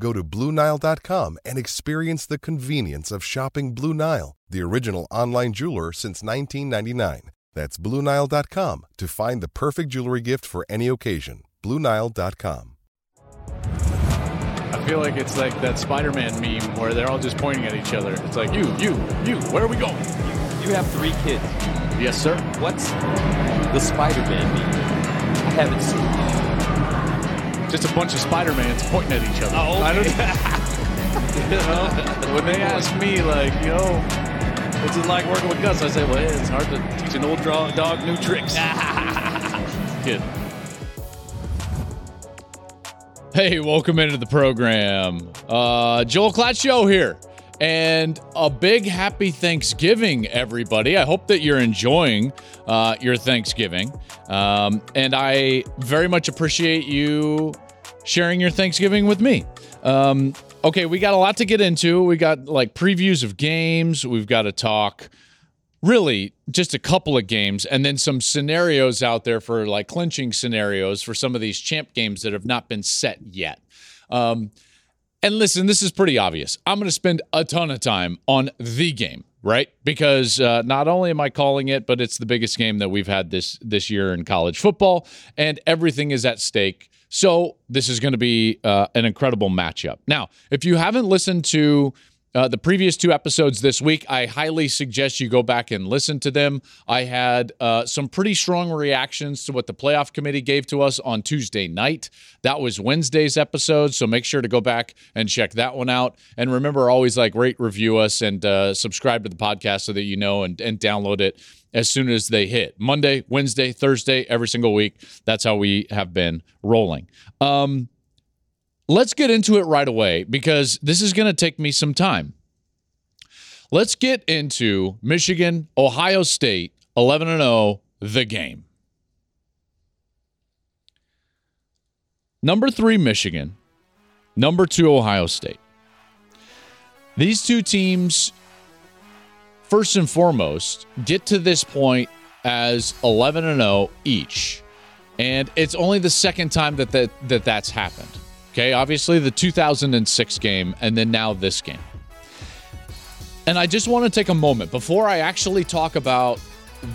Go to BlueNile.com and experience the convenience of shopping Blue Nile, the original online jeweler since 1999. That's BlueNile.com to find the perfect jewelry gift for any occasion. BlueNile.com. I feel like it's like that Spider-Man meme where they're all just pointing at each other. It's like you, you, you. Where are we going? You have three kids. Yes, sir. What's the Spider-Man meme? I haven't seen it. Just a bunch of Spider-Mans pointing at each other. Oh, I okay. don't, you know, when they ask me, like, yo, know, what's it like working with Gus? I say, well, it's hard to teach an old draw, dog new tricks. Kid. Hey, welcome into the program. Uh, Joel Klatt Show here. And a big happy Thanksgiving, everybody. I hope that you're enjoying uh, your Thanksgiving. Um, and I very much appreciate you sharing your Thanksgiving with me. Um, okay, we got a lot to get into. We got like previews of games. We've got to talk really just a couple of games and then some scenarios out there for like clinching scenarios for some of these champ games that have not been set yet. Um, and listen, this is pretty obvious. I'm going to spend a ton of time on the game, right? Because uh, not only am I calling it, but it's the biggest game that we've had this this year in college football, and everything is at stake. So this is going to be uh, an incredible matchup. Now, if you haven't listened to uh, the previous two episodes this week, I highly suggest you go back and listen to them. I had uh, some pretty strong reactions to what the playoff committee gave to us on Tuesday night. That was Wednesday's episode, so make sure to go back and check that one out. And remember, always like rate, review us, and uh, subscribe to the podcast so that you know and, and download it as soon as they hit Monday, Wednesday, Thursday, every single week. That's how we have been rolling. Um, let's get into it right away because this is going to take me some time. Let's get into Michigan, Ohio State, 11 and 0, the game. Number 3 Michigan, number 2 Ohio State. These two teams first and foremost get to this point as 11 and 0 each. And it's only the second time that, that, that that's happened. Okay, obviously the 2006 game, and then now this game. And I just want to take a moment before I actually talk about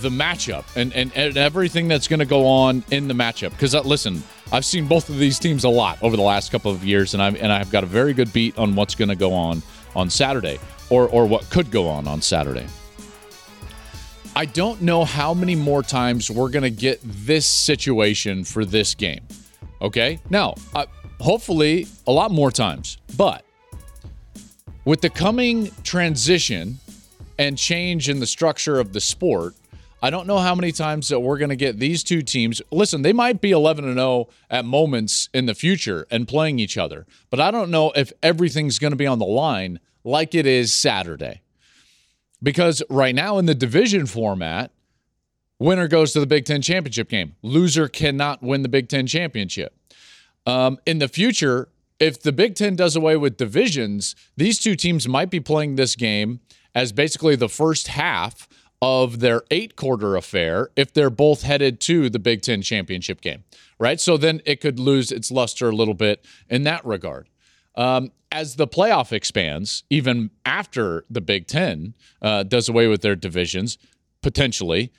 the matchup and, and, and everything that's going to go on in the matchup. Because uh, listen, I've seen both of these teams a lot over the last couple of years, and I've and I've got a very good beat on what's going to go on on Saturday, or or what could go on on Saturday. I don't know how many more times we're going to get this situation for this game. Okay, now. Uh, hopefully a lot more times. But with the coming transition and change in the structure of the sport, I don't know how many times that we're going to get these two teams. Listen, they might be 11 and 0 at moments in the future and playing each other, but I don't know if everything's going to be on the line like it is Saturday. Because right now in the division format, winner goes to the Big 10 championship game. Loser cannot win the Big 10 championship. Um, in the future, if the Big Ten does away with divisions, these two teams might be playing this game as basically the first half of their eight quarter affair if they're both headed to the Big Ten championship game, right? So then it could lose its luster a little bit in that regard. Um, as the playoff expands, even after the Big Ten uh, does away with their divisions, potentially,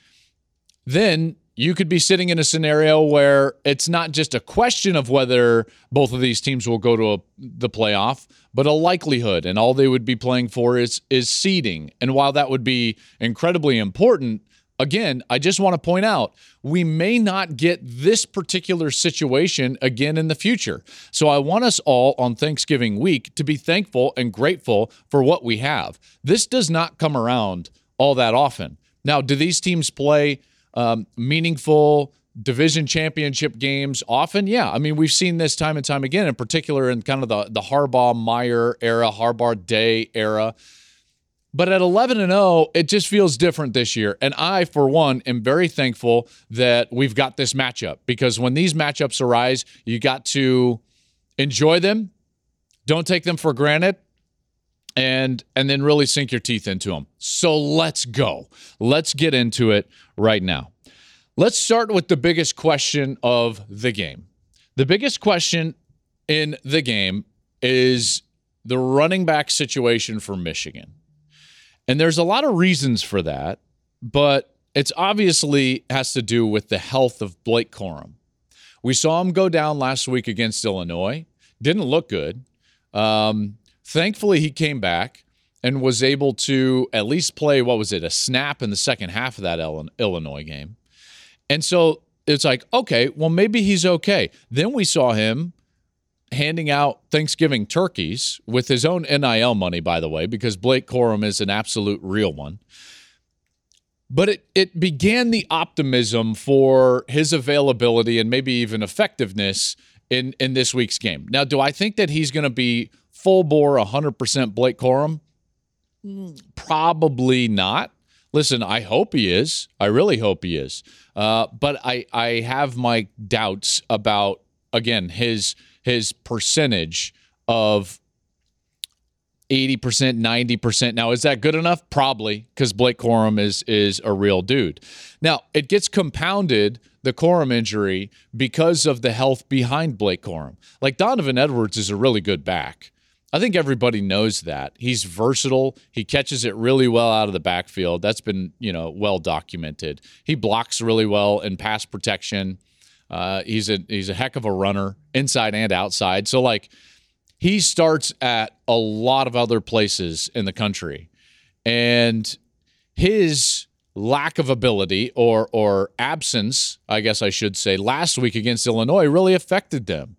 then you could be sitting in a scenario where it's not just a question of whether both of these teams will go to a, the playoff, but a likelihood, and all they would be playing for is is seeding. And while that would be incredibly important, again, I just want to point out we may not get this particular situation again in the future. So I want us all on Thanksgiving week to be thankful and grateful for what we have. This does not come around all that often. Now, do these teams play um, meaningful division championship games often? Yeah. I mean, we've seen this time and time again, in particular in kind of the, the Harbaugh Meyer era, Harbaugh Day era. But at 11 and 0, it just feels different this year. And I, for one, am very thankful that we've got this matchup because when these matchups arise, you got to enjoy them, don't take them for granted, and and then really sink your teeth into them. So let's go. Let's get into it right now. Let's start with the biggest question of the game. The biggest question in the game is the running back situation for Michigan. And there's a lot of reasons for that, but it's obviously has to do with the health of Blake Corum. We saw him go down last week against Illinois. Didn't look good. Um, thankfully, he came back and was able to at least play, what was it, a snap in the second half of that Illinois game. And so it's like, okay, well, maybe he's okay. Then we saw him handing out Thanksgiving turkeys with his own NIL money, by the way, because Blake Corum is an absolute real one. But it, it began the optimism for his availability and maybe even effectiveness in, in this week's game. Now, do I think that he's going to be full bore 100% Blake Corum? Probably not. Listen, I hope he is. I really hope he is. Uh, but I, I have my doubts about, again, his – his percentage of 80%, 90%. Now, is that good enough? Probably, because Blake Corum is is a real dude. Now, it gets compounded the Corum injury because of the health behind Blake Corum. Like Donovan Edwards is a really good back. I think everybody knows that. He's versatile. He catches it really well out of the backfield. That's been, you know, well documented. He blocks really well in pass protection. Uh, he's a he's a heck of a runner, inside and outside. So like he starts at a lot of other places in the country, and his lack of ability or or absence, I guess I should say, last week against Illinois really affected them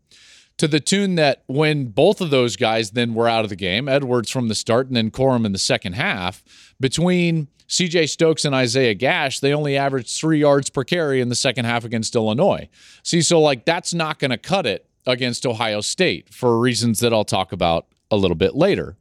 to the tune that when both of those guys then were out of the game, Edwards from the start and then Corum in the second half, between CJ Stokes and Isaiah Gash, they only averaged three yards per carry in the second half against Illinois. See, so like that's not going to cut it against Ohio State for reasons that I'll talk about a little bit later.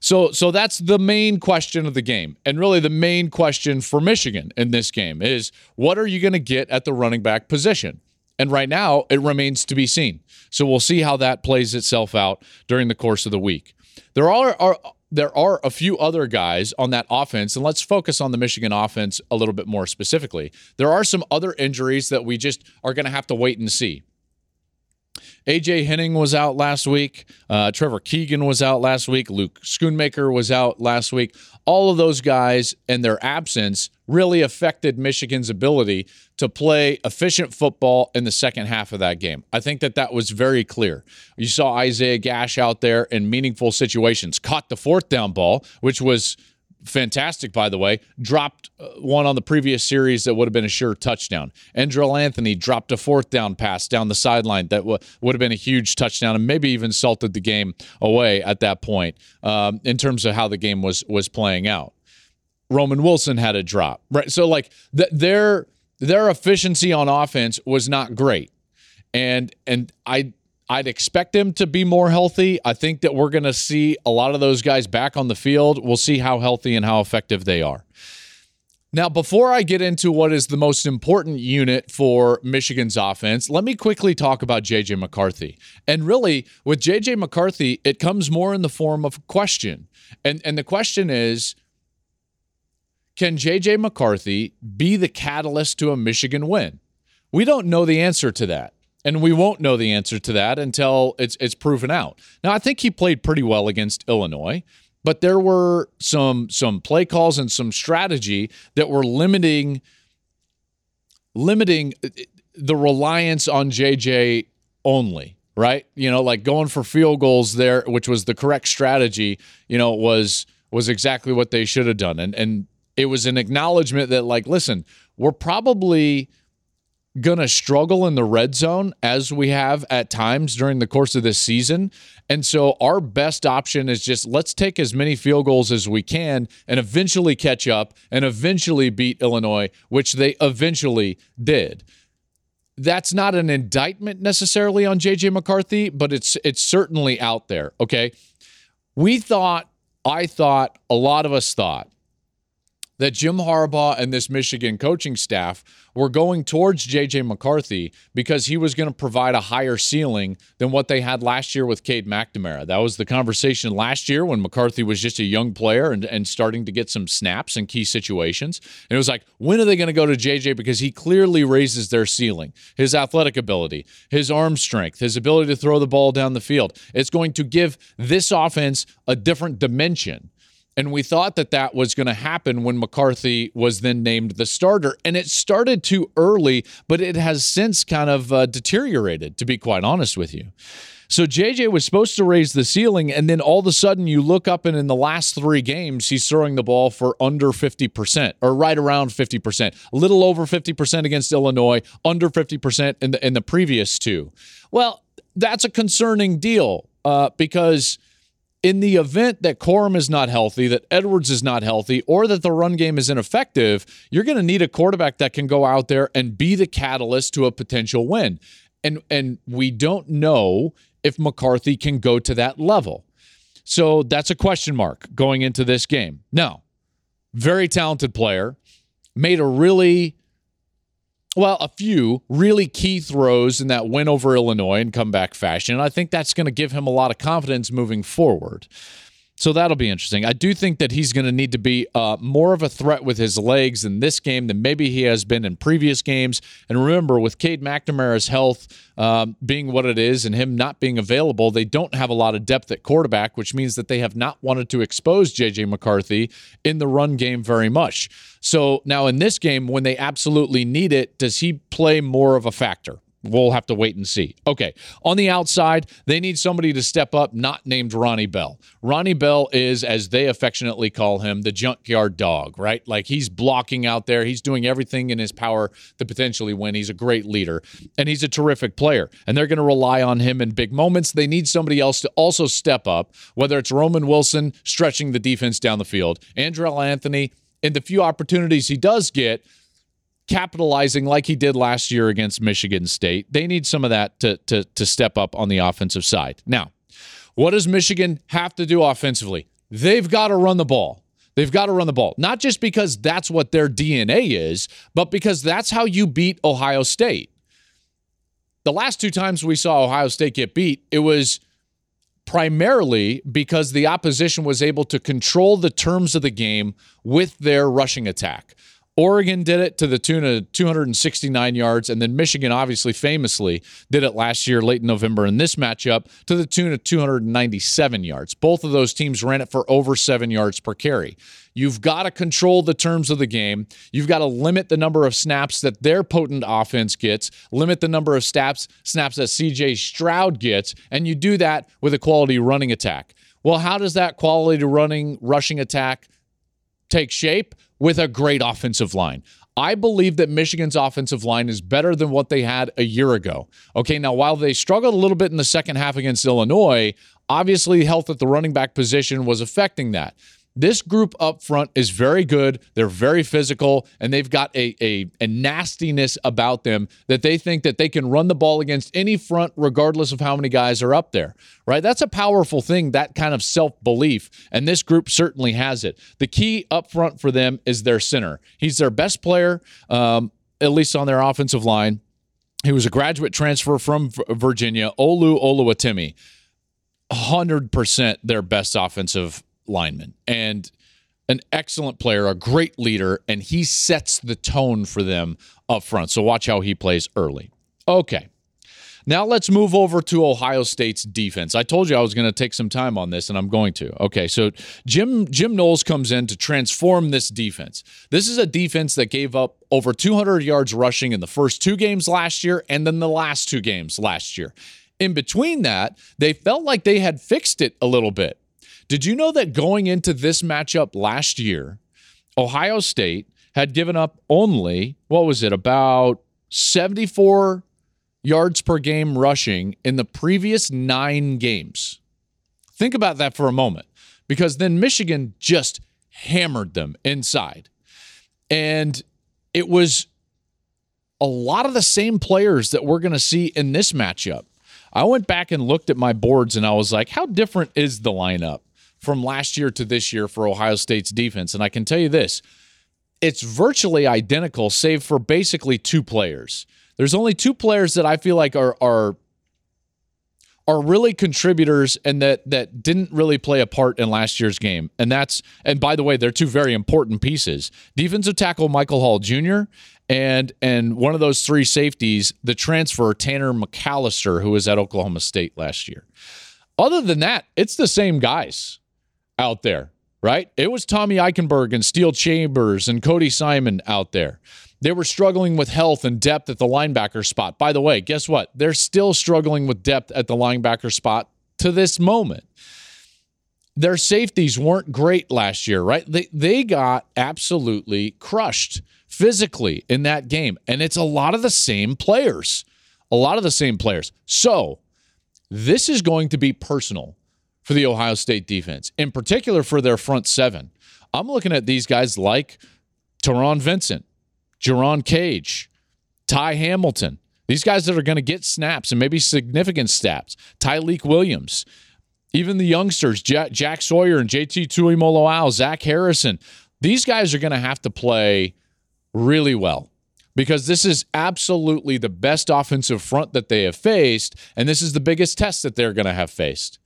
So, so that's the main question of the game, and really the main question for Michigan in this game is what are you going to get at the running back position? And right now, it remains to be seen. So we'll see how that plays itself out during the course of the week. There are, are there are a few other guys on that offense, and let's focus on the Michigan offense a little bit more specifically. There are some other injuries that we just are going to have to wait and see. AJ Henning was out last week. Uh, Trevor Keegan was out last week. Luke Schoonmaker was out last week. All of those guys and their absence really affected Michigan's ability to play efficient football in the second half of that game. I think that that was very clear. You saw Isaiah Gash out there in meaningful situations, caught the fourth down ball, which was fantastic, by the way, dropped uh, one on the previous series that would have been a sure touchdown. Andrel Anthony dropped a fourth down pass down the sideline that w- would have been a huge touchdown and maybe even salted the game away at that point um, in terms of how the game was was playing out. Roman Wilson had a drop, right? So like th- their their efficiency on offense was not great, and and I I'd expect them to be more healthy. I think that we're going to see a lot of those guys back on the field. We'll see how healthy and how effective they are. Now, before I get into what is the most important unit for Michigan's offense, let me quickly talk about JJ McCarthy. And really, with JJ McCarthy, it comes more in the form of a question. And, and the question is Can JJ McCarthy be the catalyst to a Michigan win? We don't know the answer to that and we won't know the answer to that until it's it's proven out. Now, I think he played pretty well against Illinois, but there were some some play calls and some strategy that were limiting limiting uh, the reliance on JJ only, right? You know, like going for field goals there, which was the correct strategy, you know, was was exactly what they should have done. And and it was an acknowledgement that, like, listen, we're probably going to struggle in the red zone as we have at times during the course of this season. And so our best option is just let's take as many field goals as we can and eventually catch up and eventually beat Illinois, which they eventually did. That's not an indictment necessarily on JJ McCarthy, but it's it's certainly out there, okay? We thought, I thought, a lot of us thought that Jim Harbaugh and this Michigan coaching staff were going towards JJ McCarthy because he was going to provide a higher ceiling than what they had last year with Cade McNamara. That was the conversation last year when McCarthy was just a young player and, and starting to get some snaps in key situations. And it was like, when are they going to go to JJ? Because he clearly raises their ceiling, his athletic ability, his arm strength, his ability to throw the ball down the field. It's going to give this offense a different dimension. And we thought that that was going to happen when McCarthy was then named the starter. And it started too early, but it has since kind of uh, deteriorated, to be quite honest with you. So JJ was supposed to raise the ceiling, and then all of a sudden you look up, and in the last three games, he's throwing the ball for under 50%, or right around 50%, a little over 50% against Illinois, under 50% in the, in the previous two. Well, that's a concerning deal uh, because – in the event that Corum is not healthy, that Edwards is not healthy, or that the run game is ineffective, you're going to need a quarterback that can go out there and be the catalyst to a potential win. And and we don't know if McCarthy can go to that level. So that's a question mark going into this game. Now, very talented player, made a really well, a few really key throws in that win over Illinois and comeback fashion. And I think that's going to give him a lot of confidence moving forward. So that'll be interesting. I do think that he's going to need to be uh, more of a threat with his legs in this game than maybe he has been in previous games. And remember, with Cade McNamara's health um, being what it is and him not being available, they don't have a lot of depth at quarterback, which means that they have not wanted to expose J.J. McCarthy in the run game very much. So now in this game, when they absolutely need it, does he play more of a factor? We'll have to wait and see. Okay. On the outside, they need somebody to step up, not named Ronnie Bell. Ronnie Bell is, as they affectionately call him, the junkyard dog, right? Like he's blocking out there. He's doing everything in his power to potentially win. He's a great leader and he's a terrific player. And they're going to rely on him in big moments. They need somebody else to also step up, whether it's Roman Wilson stretching the defense down the field, Andrel Anthony, in the few opportunities he does get capitalizing like he did last year against Michigan State. They need some of that to, to, to step up on the offensive side. Now, what does Michigan have to do offensively? They've got to run the ball. They've got to run the ball, not just because that's what their DNA is, but because that's how you beat Ohio State. The last two times we saw Ohio State get beat, it was primarily because the opposition was able to control the terms of the game with their rushing attack. Oregon did it to the tune of 269 yards, and then Michigan, obviously famously, did it last year, late in November, in this matchup to the tune of 297 yards. Both of those teams ran it for over seven yards per carry. You've got to control the terms of the game. You've got to limit the number of snaps that their potent offense gets, limit the number of snaps snaps that CJ Stroud gets, and you do that with a quality running attack. Well, how does that quality running rushing attack take shape? With a great offensive line. I believe that Michigan's offensive line is better than what they had a year ago. Okay, now while they struggled a little bit in the second half against Illinois, obviously health at the running back position was affecting that. This group up front is very good. They're very physical, and they've got a, a, a, nastiness about them that they think that they can run the ball against any front, regardless of how many guys are up there. Right? That's a powerful thing, that kind of self belief. And this group certainly has it. The key up front for them is their center. He's their best player, um, at least on their offensive line. He was a graduate transfer from Virginia, Olu Oluwatimi. 100% their best offensive lineman and an excellent player, a great leader, and he sets the tone for them up front. So watch how he plays early. Okay. Now let's move over to Ohio State's defense. I told you I was going to take some time on this, and I'm going to. Okay, so Jim Jim Knowles comes in to transform this defense. This is a defense that gave up over 200 yards rushing in the first two games last year, and then the last two games last year. In between that, they felt like they had fixed it a little bit. Did you know that going into this matchup last year, Ohio State had given up only, what was it, about 74 yards per game rushing in the previous nine games. Think about that for a moment, because then Michigan just hammered them inside. And it was a lot of the same players that we're going to see in this matchup. I went back and looked at my boards and I was like, how different is the lineup from last year to this year for Ohio State's defense? And I can tell you this it's virtually identical, save for basically two players. There's only two players that I feel like are are are really contributors and that that didn't really play a part in last year's game. And that's and by the way, they're two very important pieces. Defensive tackle Michael Hall Jr. and and one of those three safeties, the transfer Tanner McAllister, who was at Oklahoma State last year. Other than that, it's the same guys out there, right? It was Tommy Eichenberg and Steele Chambers and Cody Simon out there. They were struggling with health and depth at the linebacker spot. By the way, guess what? They're still struggling with depth at the linebacker spot to this moment. Their safeties weren't great last year, right? They they got absolutely crushed physically in that game. And it's a lot of the same players. A lot of the same players. So, this is going to be personal for the Ohio State defense, in particular for their front seven. I'm looking at these guys like Taron Vincent, Jerron Cage, Ty Hamilton. These guys that are going to get snaps and maybe significant snaps. Tyleik Williams, even the youngsters, Jack, Jack Sawyer and JT Tuimoloau, Zach Harrison. These guys are going to have to play really well because this is absolutely the best offensive front that they have faced, and this is the biggest test that they're going to have faced.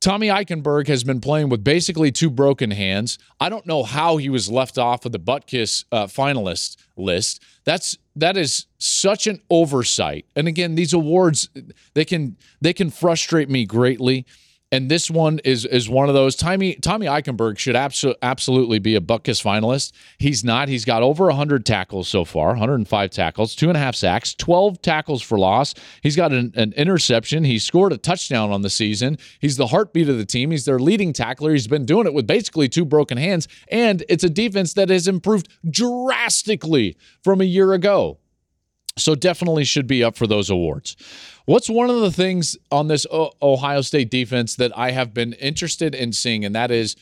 Tommy Eichenberg has been playing with basically two broken hands. I don't know how he was left off of the Butkus uh, finalist list. That's that is such an oversight. And again, these awards they can they can frustrate me greatly and this one is is one of those. Tommy Tommy Eichenberg should abso- absolutely be a Butkus finalist. He's not. He's got over 100 tackles so far, 105 tackles, two and a half sacks, 12 tackles for loss. He's got an, an interception. He scored a touchdown on the season. He's the heartbeat of the team. He's their leading tackler. He's been doing it with basically two broken hands, and it's a defense that has improved drastically from a year ago. So definitely should be up for those awards. What's one of the things on this Ohio State defense that I have been interested in seeing, and that is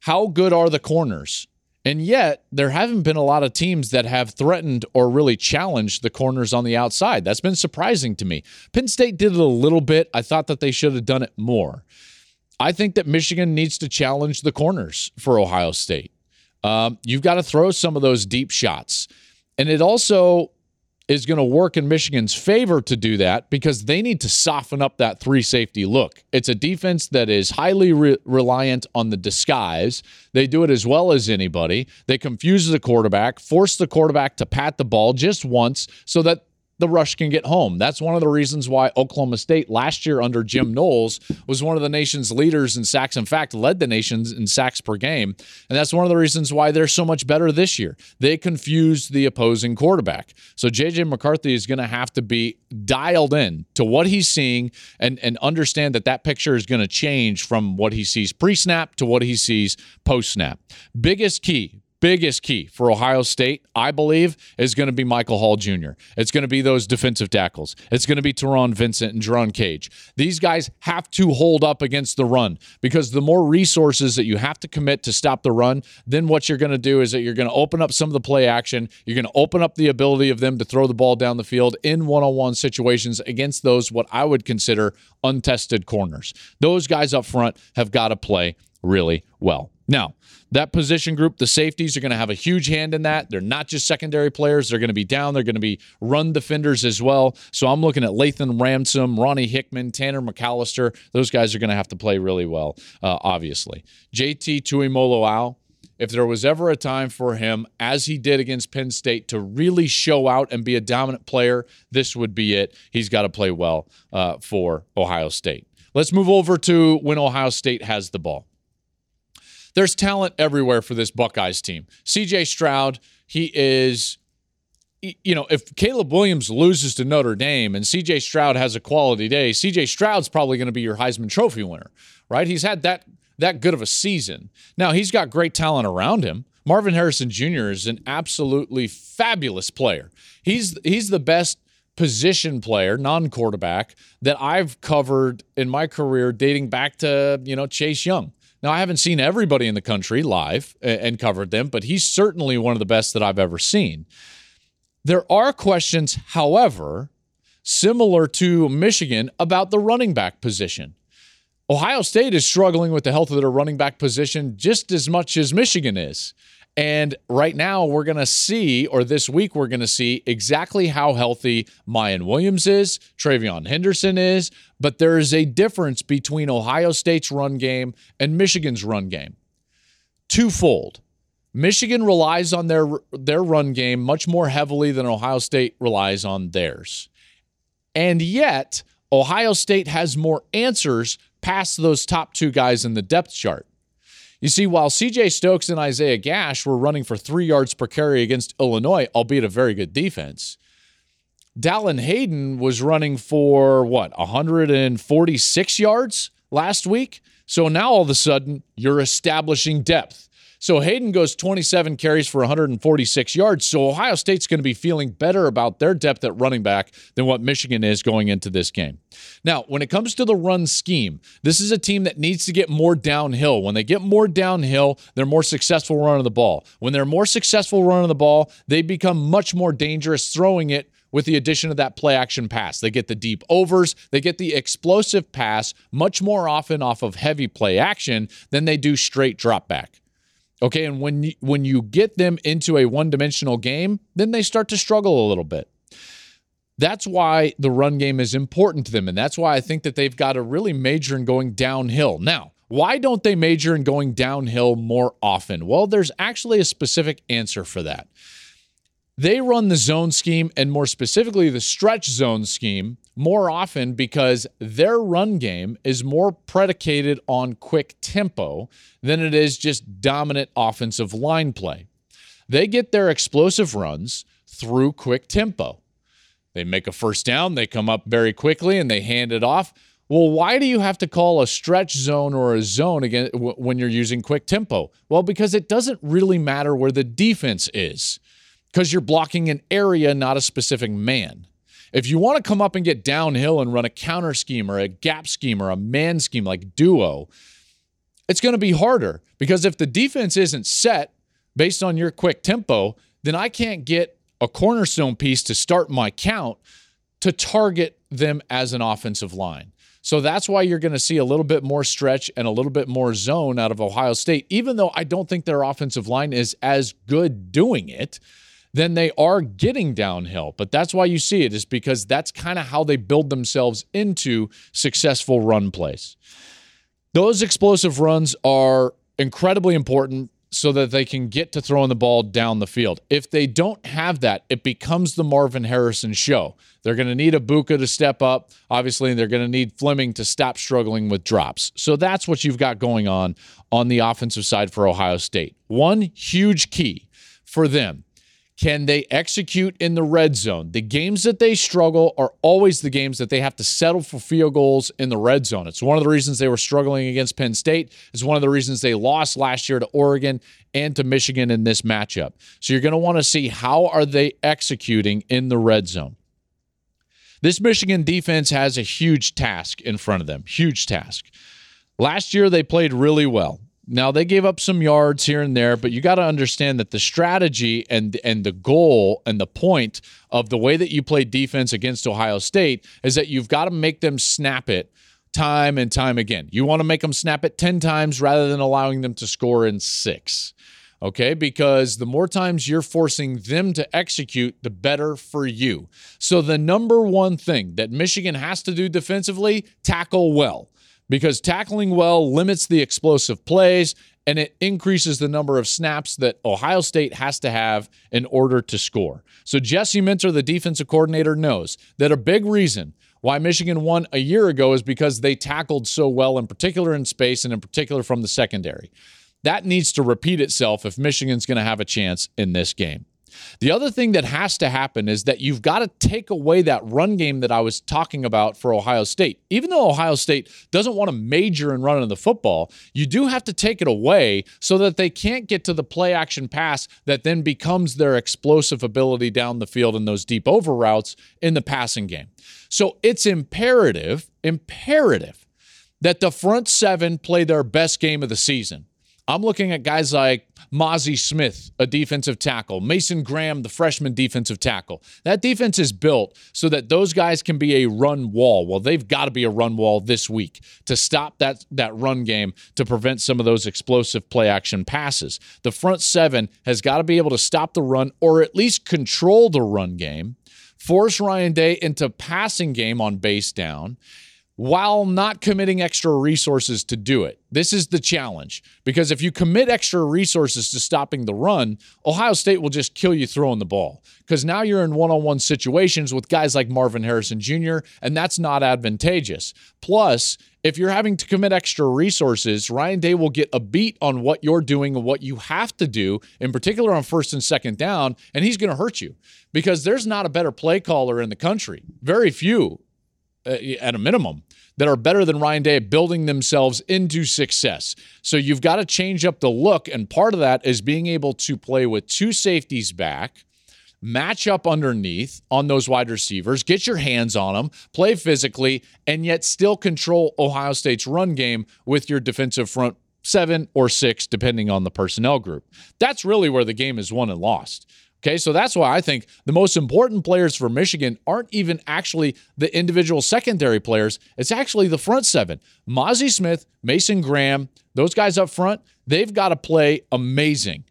how good are the corners? And yet, there haven't been a lot of teams that have threatened or really challenged the corners on the outside. That's been surprising to me. Penn State did it a little bit. I thought that they should have done it more. I think that Michigan needs to challenge the corners for Ohio State. Um, you've got to throw some of those deep shots. And it also is going to work in Michigan's favor to do that because they need to soften up that three safety look. It's a defense that is highly re- reliant on the disguise. They do it as well as anybody. They confuse the quarterback, force the quarterback to pat the ball just once so that the rush can get home. That's one of the reasons why Oklahoma State last year under Jim Knowles was one of the nation's leaders in sacks. In fact, led the nation in sacks per game. And that's one of the reasons why they're so much better this year. They confused the opposing quarterback. So JJ McCarthy is going to have to be dialed in to what he's seeing and, and understand that that picture is going to change from what he sees pre snap to what he sees post snap. Biggest key, biggest key for Ohio State, I believe, is going to be Michael Hall Jr. It's going to be those defensive tackles. It's going to be Taron Vincent and Jerron Cage. These guys have to hold up against the run because the more resources that you have to commit to stop the run, then what you're going to do is that you're going to open up some of the play action. You're going to open up the ability of them to throw the ball down the field in one on one situations against those, what I would consider untested corners. Those guys up front have got to play really well. Now, that position group, the safeties are going to have a huge hand in that. They're not just secondary players. They're going to be down. They're going to be run defenders as well. So I'm looking at Lathan Ransom, Ronnie Hickman, Tanner McAllister. Those guys are going to have to play really well, uh, obviously. JT Tuimoloau, if there was ever a time for him, as he did against Penn State, to really show out and be a dominant player, this would be it. He's got to play well uh, for Ohio State. Let's move over to when Ohio State has the ball there's talent everywhere for this Buckeyes team. CJ Stroud, he is you know, if Caleb Williams loses to Notre Dame and CJ Stroud has a quality day, CJ Stroud's probably going to be your Heisman Trophy winner, right? He's had that that good of a season. Now, he's got great talent around him Marvin Harrison Jr. is an absolutely fabulous player. He's he's the best position player, non-quarterback that I've covered in my career dating back to, you know, Chase Young. Now, I haven't seen everybody in the country live and covered them, but he's certainly one of the best that I've ever seen. There are questions, however, similar to Michigan about the running back position. Ohio State is struggling with the health of their running back position just as much as Michigan is. And right now, we're going to see, or this week, we're going to see exactly how healthy Miyan Williams is, TreVeyon Henderson is. But there is a difference between Ohio State's run game and Michigan's run game. Twofold. Michigan relies on their their run game much more heavily than Ohio State relies on theirs. And yet, Ohio State has more answers past those top two guys in the depth chart. You see, while CJ Stokes and Isaiah Gash were running for three yards per carry against Illinois, albeit a very good defense, Dallan Hayden was running for what, 146 yards last week? So now all of a sudden, you're establishing depth. So Hayden goes 27 carries for 146 yards. So Ohio State's going to be feeling better about their depth at running back than what Michigan is going into this game. Now, when it comes to the run scheme, this is a team that needs to get more downhill. When they get more downhill, they're more successful running the ball. When they're more successful running the ball, they become much more dangerous throwing it with the addition of that play action pass. They get the deep overs, they get the explosive pass much more often off of heavy play action than they do straight drop back. Okay, and when you, when you get them into a one-dimensional game, then they start to struggle a little bit. That's why the run game is important to them and that's why I think that they've got to really major in going downhill. Now, why don't they major in going downhill more often? Well, there's actually a specific answer for that. They run the zone scheme and more specifically the stretch zone scheme more often because their run game is more predicated on quick tempo than it is just dominant offensive line play. They get their explosive runs through quick tempo. They make a first down, they come up very quickly and they hand it off. Well, why do you have to call a stretch zone or a zone again when you're using quick tempo? Well, because it doesn't really matter where the defense is because you're blocking an area, not a specific man. If you want to come up and get downhill and run a counter scheme or a gap scheme or a man scheme like duo, it's going to be harder because if the defense isn't set based on your quick tempo, then I can't get a cornerstone piece to start my count to target them as an offensive line. So that's why you're going to see a little bit more stretch and a little bit more zone out of Ohio State, even though I don't think their offensive line is as good doing it then they are getting downhill. But that's why you see it, is because that's kind of how they build themselves into successful run plays. Those explosive runs are incredibly important so that they can get to throwing the ball down the field. If they don't have that, it becomes the Marvin Harrison show. They're going to need Egbuka to step up. Obviously, they're going to need Fleming to stop struggling with drops. So that's what you've got going on on the offensive side for Ohio State. One huge key for them can they execute in the red zone? The games that they struggle are always the games that they have to settle for field goals in the red zone. It's one of the reasons they were struggling against Penn State. It's one of the reasons they lost last year to Oregon and to Michigan in this matchup. So you're going to want to see how are they executing in the red zone. This Michigan defense has a huge task in front of them. Huge task. Last year they played really well. Now they gave up some yards here and there, but you got to understand that the strategy and and the goal and the point of the way that you play defense against Ohio State is that you've got to make them snap it time and time again. You want to make them snap it 10 times rather than allowing them to score in 6. Okay, because the more times you're forcing them to execute, the better for you. So, the number one thing that Michigan has to do defensively, tackle well because tackling well limits the explosive plays and it increases the number of snaps that Ohio State has to have in order to score. So Jesse Minter, the defensive coordinator, knows that a big reason why Michigan won a year ago is because they tackled so well, in particular in space and in particular from the secondary. That needs to repeat itself if Michigan's going to have a chance in this game. The other thing that has to happen is that you've got to take away that run game that I was talking about for Ohio State. Even though Ohio State doesn't want to major in running the football, you do have to take it away so that they can't get to the play action pass that then becomes their explosive ability down the field in those deep over routes in the passing game. So it's imperative, imperative that the front seven play their best game of the season. I'm looking at guys like Mazi Smith, a defensive tackle, Mason Graham, the freshman defensive tackle. That defense is built so that those guys can be a run wall. Well, they've got to be a run wall this week to stop that that run game to prevent some of those explosive play action passes. The front seven has got to be able to stop the run or at least control the run game, force Ryan Day into passing game on base down while not committing extra resources to do it. This is the challenge because if you commit extra resources to stopping the run, Ohio State will just kill you throwing the ball because now you're in one on one situations with guys like Marvin Harrison Jr., and that's not advantageous. Plus, if you're having to commit extra resources, Ryan Day will get a beat on what you're doing and what you have to do, in particular on first and second down, and he's going to hurt you because there's not a better play caller in the country. Very few, Uh, at a minimum that are better than Ryan Day building themselves into success. So you've got to change up the look. And part of that is being able to play with two safeties back, match up underneath on those wide receivers, get your hands on them, play physically, and yet still control Ohio State's run game with your defensive front seven or six, depending on the personnel group. That's really where the game is won and lost. Okay, so that's why I think the most important players for Michigan aren't even actually the individual secondary players. It's actually the front seven. Mazi Smith, Mason Graham, those guys up front, they've got to play amazing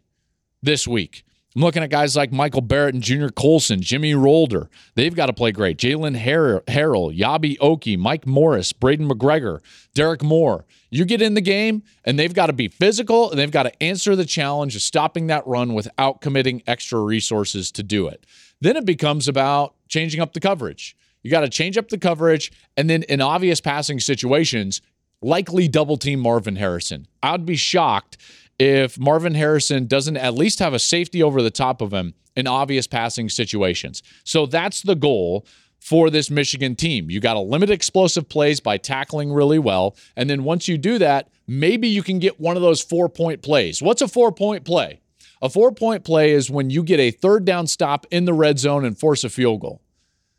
this week. I'm looking at guys like Michael Barrett and Junior Colson, Jimmy Rolder. They've got to play great. Jaylen Harrell, Eyabi Okie, Mike Morris, Braiden McGregor, Derrick Moore. You get in the game, and they've got to be physical, and they've got to answer the challenge of stopping that run without committing extra resources to do it. Then it becomes about changing up the coverage. You got to change up the coverage, and then in obvious passing situations, likely double team Marvin Harrison. I'd be shocked if Marvin Harrison doesn't at least have a safety over the top of him in obvious passing situations. So that's the goal for this Michigan team. You got to limit explosive plays by tackling really well. And then once you do that, maybe you can get one of those four point plays. What's a four point play? A four point play is when you get a third down stop in the red zone and force a field goal.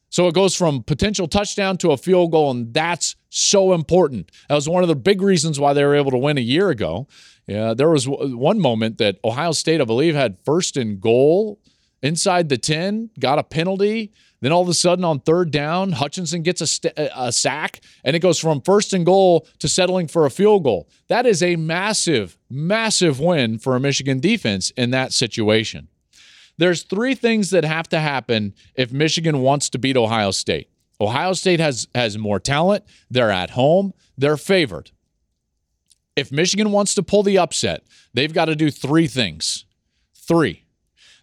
So it goes from potential touchdown to a field goal, and that's so important. That was one of the big reasons why they were able to win a year ago. Yeah, there was one moment that Ohio State, I believe, had first and goal inside the 10, got a penalty. Then all of a sudden on third down, Hutchinson gets a, st- a sack, and it goes from first and goal to settling for a field goal. That is a massive, massive win for a Michigan defense in that situation. There's three things that have to happen if Michigan wants to beat Ohio State. Ohio State has has more talent. They're at home. They're favored. If Michigan wants to pull the upset, they've got to do three things. Three.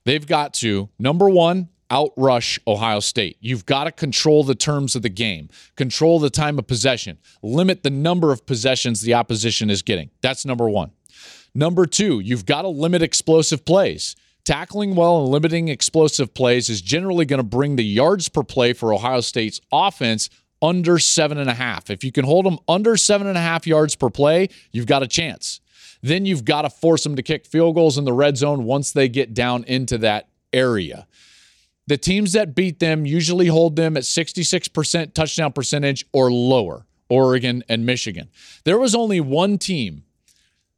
They've got to number 1, outrush Ohio State. You've got to control the terms of the game, control the time of possession, limit the number of possessions the opposition is getting. That's number one. Number two, you've got to limit explosive plays. Tackling well and limiting explosive plays is generally going to bring the yards per play for Ohio State's offense under seven and a half. If you can hold them under seven and a half yards per play, you've got a chance. Then you've got to force them to kick field goals in the red zone once they get down into that area. The teams that beat them usually hold them at 66% touchdown percentage or lower, Oregon and Michigan. There was only one team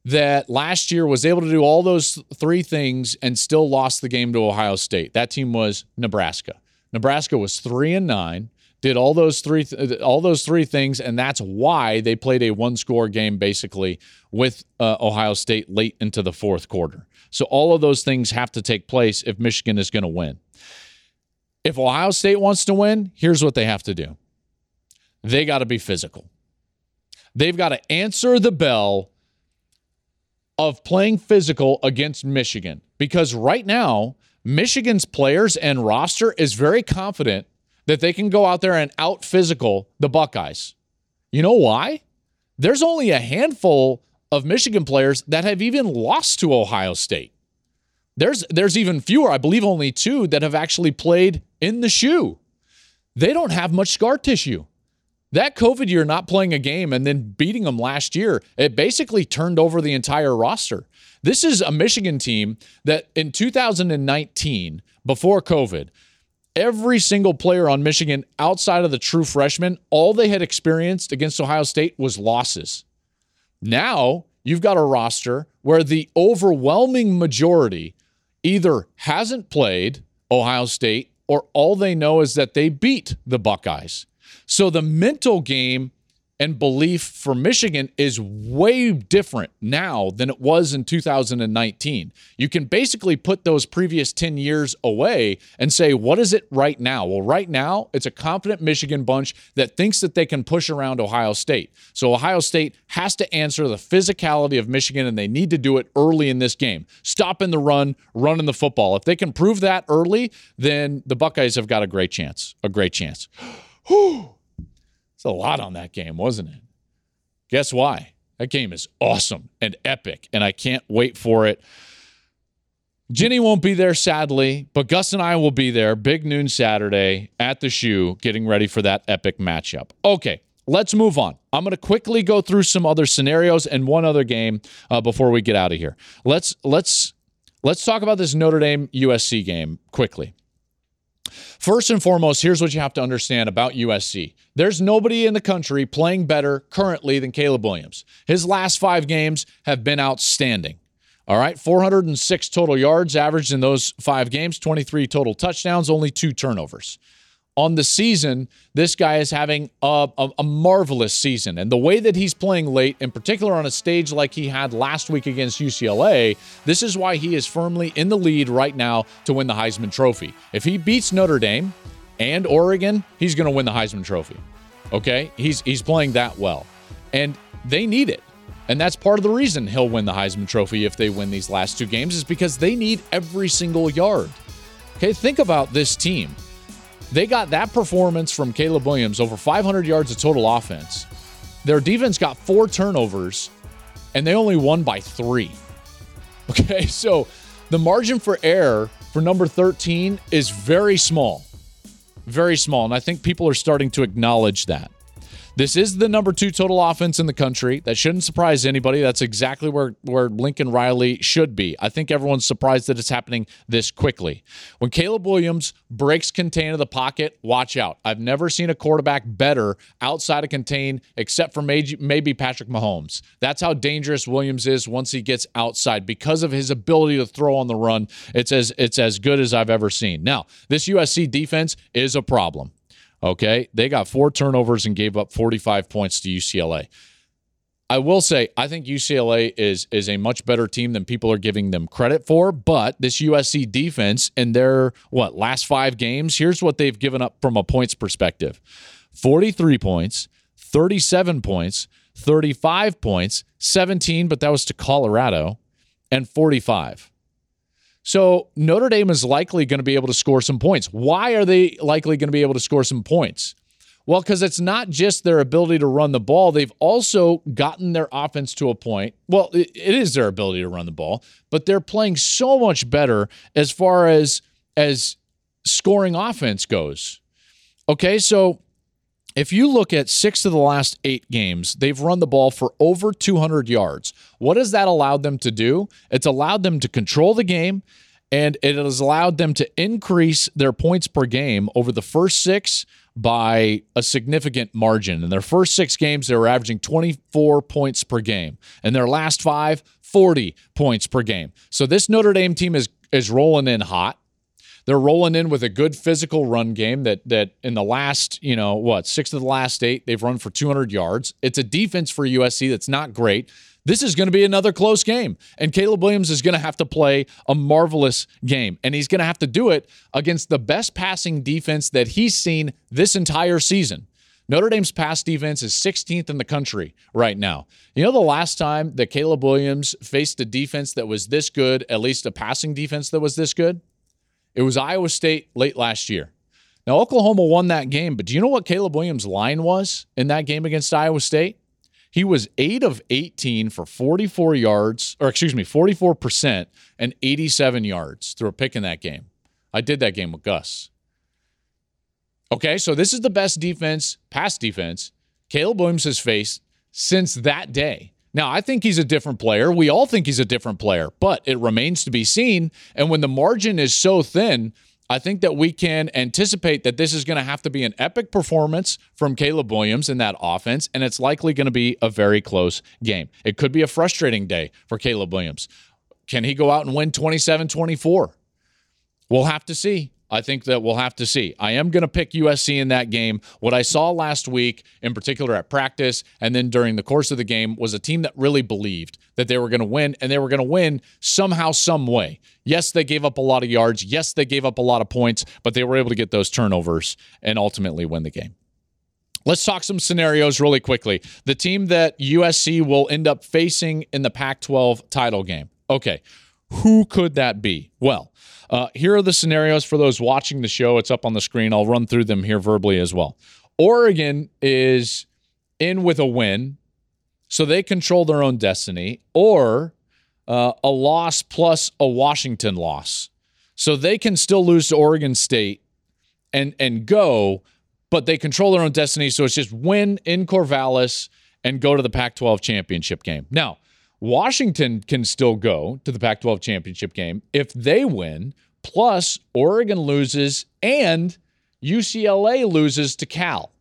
that last year was able to do all those three things and still lost the game to Ohio State. That team was Nebraska. Nebraska was 3 and 9 did all those three th- all those three things and that's why they played a one score game basically with uh, Ohio State late into the fourth quarter. So all of those things have to take place if Michigan is going to win. If Ohio State wants to win, here's what they have to do they got to be physical. They've got to answer the bell of playing physical against Michigan because right now, Michigan's players and roster is very confident that they can go out there and out physical the Buckeyes. You know why? There's only a handful of Michigan players that have even lost to Ohio State. There's there's even fewer, I believe only two that have actually played in the shoe. They don't have much scar tissue. That COVID year not playing a game and then beating them last year, it basically turned over the entire roster. This is a Michigan team that in 2019, before COVID, every single player on Michigan outside of the true freshmen, all they had experienced against Ohio State was losses. Now you've got a roster where the overwhelming majority either hasn't played Ohio State or all they know is that they beat the Buckeyes. So the mental game and belief for Michigan is way different now than it was in 2019. You can basically put those previous 10 years away and say, what is it right now? Well, right now, it's a confident Michigan bunch that thinks that they can push around Ohio State. So Ohio State has to answer the physicality of Michigan, and they need to do it early in this game. Stop in the run, run in the football. If they can prove that early, then the Buckeyes have got a great chance. A great chance. It's a lot on that game, wasn't it? Guess why? That game is awesome and epic, and I can't wait for it. Jenny won't be there, sadly, but Gus and I will be there, big noon Saturday at the shoe, getting ready for that epic matchup. Okay, let's move on. I'm going to quickly go through some other scenarios and one other game uh, before we get out of here. Let's let's let's talk about this Notre Dame USC game quickly. First and foremost, here's what you have to understand about USC. There's nobody in the country playing better currently than Caleb Williams. His last five games have been outstanding. All right, 406 total yards averaged in those five games, 23 total touchdowns, only two turnovers on the season, this guy is having a, a, a, marvelous season. And the way that he's playing late, in particular on a stage like he had last week against UCLA, this is why he is firmly in the lead right now to win the Heisman Trophy. If he beats Notre Dame and Oregon, he's going to win the Heisman Trophy. Okay? He's he's playing that well. And they need it. And that's part of the reason he'll win the Heisman Trophy if they win these last two games is because they need every single yard. Okay, think about this team. They got that performance from Caleb Williams, over 500 yards of total offense. Their defense got four turnovers, and they only won by three. Okay, so the margin for error for number 13 is very small. Very small. And I think people are starting to acknowledge that. This is the number two total offense in the country. That shouldn't surprise anybody. That's exactly where, where Lincoln Riley should be. I think everyone's surprised that it's happening this quickly. When Caleb Williams breaks contain of the pocket, watch out. I've never seen a quarterback better outside of contain except for maybe Patrick Mahomes. That's how dangerous Williams is once he gets outside because of his ability to throw on the run. It's as it's as good as I've ever seen. Now, this USC defense is a problem. Okay. They got four turnovers and gave up 45 points to UCLA. I will say I think UCLA is is a much better team than people are giving them credit for, but this USC defense in their what last 5 games, here's what they've given up from a points perspective. 43 points, 37 points, 35 points, 17 but that was to Colorado and 45. So Notre Dame is likely going to be able to score some points. Why are they likely going to be able to score some points? Well, because it's not just their ability to run the ball, they've also gotten their offense to a point. Well, it is their ability to run the ball, but they're playing so much better as far as as scoring offense goes. Okay, so if you look at six of the last eight games, they've run the ball for over 200 yards. What has that allowed them to do? It's allowed them to control the game, and it has allowed them to increase their points per game over the first six by a significant margin. In their first six games, they were averaging 24 points per game. In their last five, 40 points per game. So this Notre Dame team is is rolling in hot. They're rolling in with a good physical run game that that in the last, you know, what, six of the last eight, they've run for 200 yards. It's a defense for USC that's not great. This is going to be another close game. And Caleb Williams is going to have to play a marvelous game. And he's going to have to do it against the best passing defense that he's seen this entire season. Notre Dame's pass defense is 16th in the country right now. You know, the last time that Caleb Williams faced a defense that was this good, at least a passing defense that was this good? It was Iowa State late last year. Now, Oklahoma won that game, but do you know what Caleb Williams' line was in that game against Iowa State? He was 8 of 18 for 44 yards, or excuse me, 44% and 87 yards threw a pick in that game. I did that game with Gus. Okay, so this is the best defense, pass defense, Caleb Williams has faced since that day. Now, I think he's a different player. We all think he's a different player, but it remains to be seen. And when the margin is so thin, I think that we can anticipate that this is going to have to be an epic performance from Caleb Williams in that offense, and it's likely going to be a very close game. It could be a frustrating day for Caleb Williams. Can he go out and win 27 24? We'll have to see. I think that we'll have to see. I am going to pick USC in that game. What I saw last week, in particular at practice and then during the course of the game, was a team that really believed that they were going to win and they were going to win somehow, some way. Yes, they gave up a lot of yards. Yes, they gave up a lot of points, but they were able to get those turnovers and ultimately win the game. Let's talk some scenarios really quickly. The team that USC will end up facing in the Pac 12 title game. Okay, who could that be? Well, uh, here are the scenarios for those watching the show. It's up on the screen. I'll run through them here verbally as well. Oregon is in with a win, so they control their own destiny, or uh, a loss plus a Washington loss. So they can still lose to Oregon State and and go, but they control their own destiny. So it's just win in Corvallis and go to the Pac 12 championship game. Now, Washington can still go to the Pac 12 championship game if they win, plus Oregon loses and UCLA loses to Cal.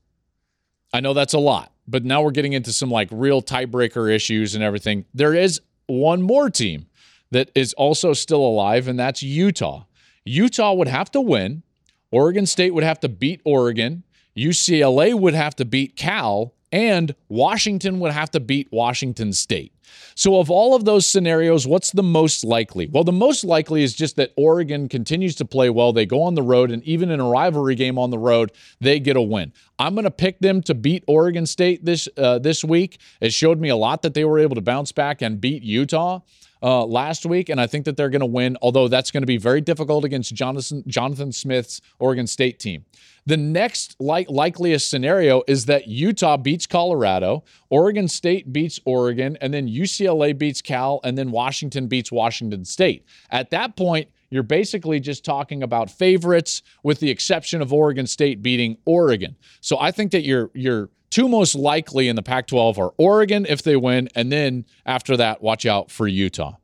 I know that's a lot, but now we're getting into some like real tiebreaker issues and everything. There is one more team that is also still alive, and that's Utah. Utah would have to win. Oregon State would have to beat Oregon. UCLA would have to beat Cal, and Washington would have to beat Washington State. So, of all of those scenarios, what's the most likely? Well, the most likely is just that Oregon continues to play well. They go on the road, and even in a rivalry game on the road, they get a win. I'm going to pick them to beat Oregon State this uh, this week. It showed me a lot that they were able to bounce back and beat Utah. Uh, last week, and I think that they're going to win. Although that's going to be very difficult against Jonathan Jonathan Smith's Oregon State team. The next like, likeliest scenario is that Utah beats Colorado, Oregon State beats Oregon, and then UCLA beats Cal, and then Washington beats Washington State. At that point, you're basically just talking about favorites with the exception of Oregon State beating Oregon. So I think that your your two most likely in the Pac-12 are Oregon if they win, and then after that, watch out for Utah.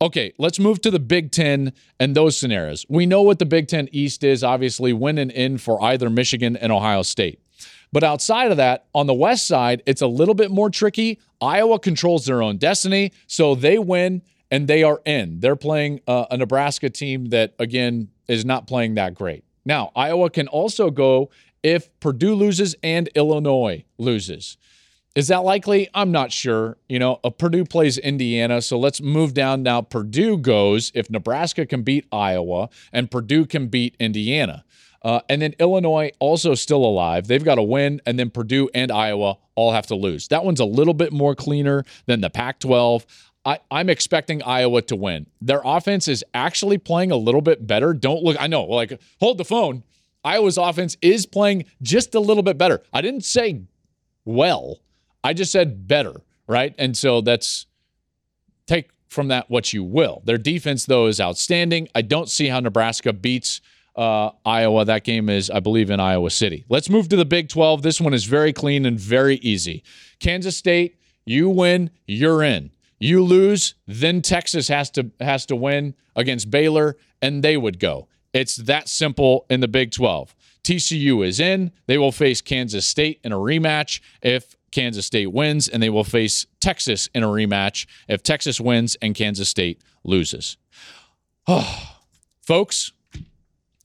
Okay, let's move to the Big Ten and those scenarios. We know what the Big Ten East is, obviously, win and in for either Michigan and Ohio State. But outside of that, on the West side, it's a little bit more tricky. Iowa controls their own destiny, so they win and they are in. They're playing uh, a Nebraska team that, again, is not playing that great. Now, Iowa can also go if Purdue loses and Illinois loses. Is that likely? I'm not sure. You know, Purdue plays Indiana, so let's move down now. Purdue goes if Nebraska can beat Iowa and Purdue can beat Indiana. Uh, and then Illinois also still alive. They've got to win, and then Purdue and Iowa all have to lose. That one's a little bit more cleaner than the Pac 12. I, am expecting Iowa to win. Their offense is actually playing a little bit better. Don't look, I know, like, hold the phone. Iowa's offense is playing just a little bit better. I didn't say well. I just said better, right? And so that's take from that what you will. Their defense, though, is outstanding. I don't see how Nebraska beats uh, Iowa. That game is, I believe, in Iowa City. Let's move to the Big 12. This one is very clean and very easy. Kansas State, you win, you're in. You lose, then Texas has to has to win against Baylor, and they would go. It's that simple in the Big 12. TCU is in. They will face Kansas State in a rematch. If Kansas State wins, and they will face Texas in a rematch if Texas wins and Kansas State loses. Oh, folks,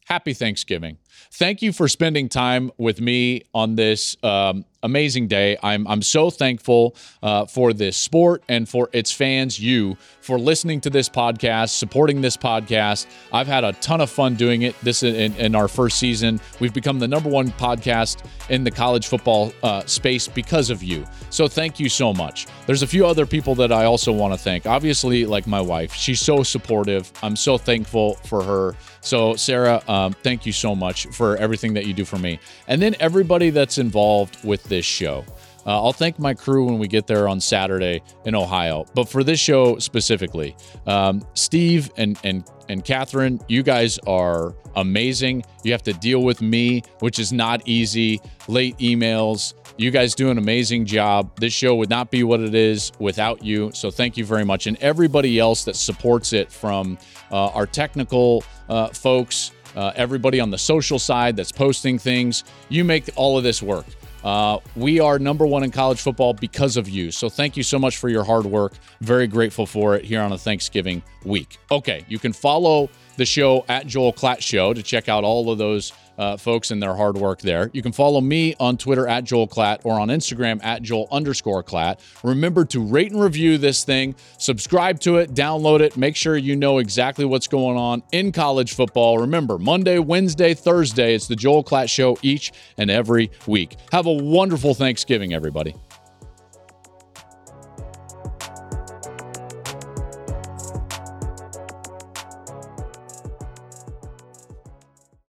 happy Thanksgiving. Thank you for spending time with me on this um, amazing day. I'm I'm so thankful uh, for this sport and for its fans, you, for listening to this podcast, supporting this podcast. I've had a ton of fun doing it. This in, in our first season, we've become the number one podcast in the college football uh, space because of you. So thank you so much. There's a few other people that I also want to thank. Obviously, like my wife, she's so supportive. I'm so thankful for her. So Sarah, um, thank you so much for everything that you do for me, and then everybody that's involved with this show. Uh, I'll thank my crew when we get there on Saturday in Ohio. But for this show specifically, um, Steve and and and Catherine, you guys are amazing. You have to deal with me, which is not easy. Late emails. You guys do an amazing job. This show would not be what it is without you. So thank you very much. And everybody else that supports it from uh, our technical uh, folks, uh, everybody on the social side that's posting things. You make all of this work. Uh, we are number one in college football because of you. So thank you so much for your hard work. Very grateful for it here on a Thanksgiving week. Okay, you can follow the show at Joel Klatt Show to check out all of those uh, folks and their hard work there. You can follow me on Twitter at Joel Klatt or on Instagram at Joel underscore Klatt. Remember to rate and review this thing, subscribe to it, download it, make sure you know exactly what's going on in college football. Remember, Monday, Wednesday, Thursday, it's the Joel Klatt Show each and every week. Have a wonderful Thanksgiving, everybody.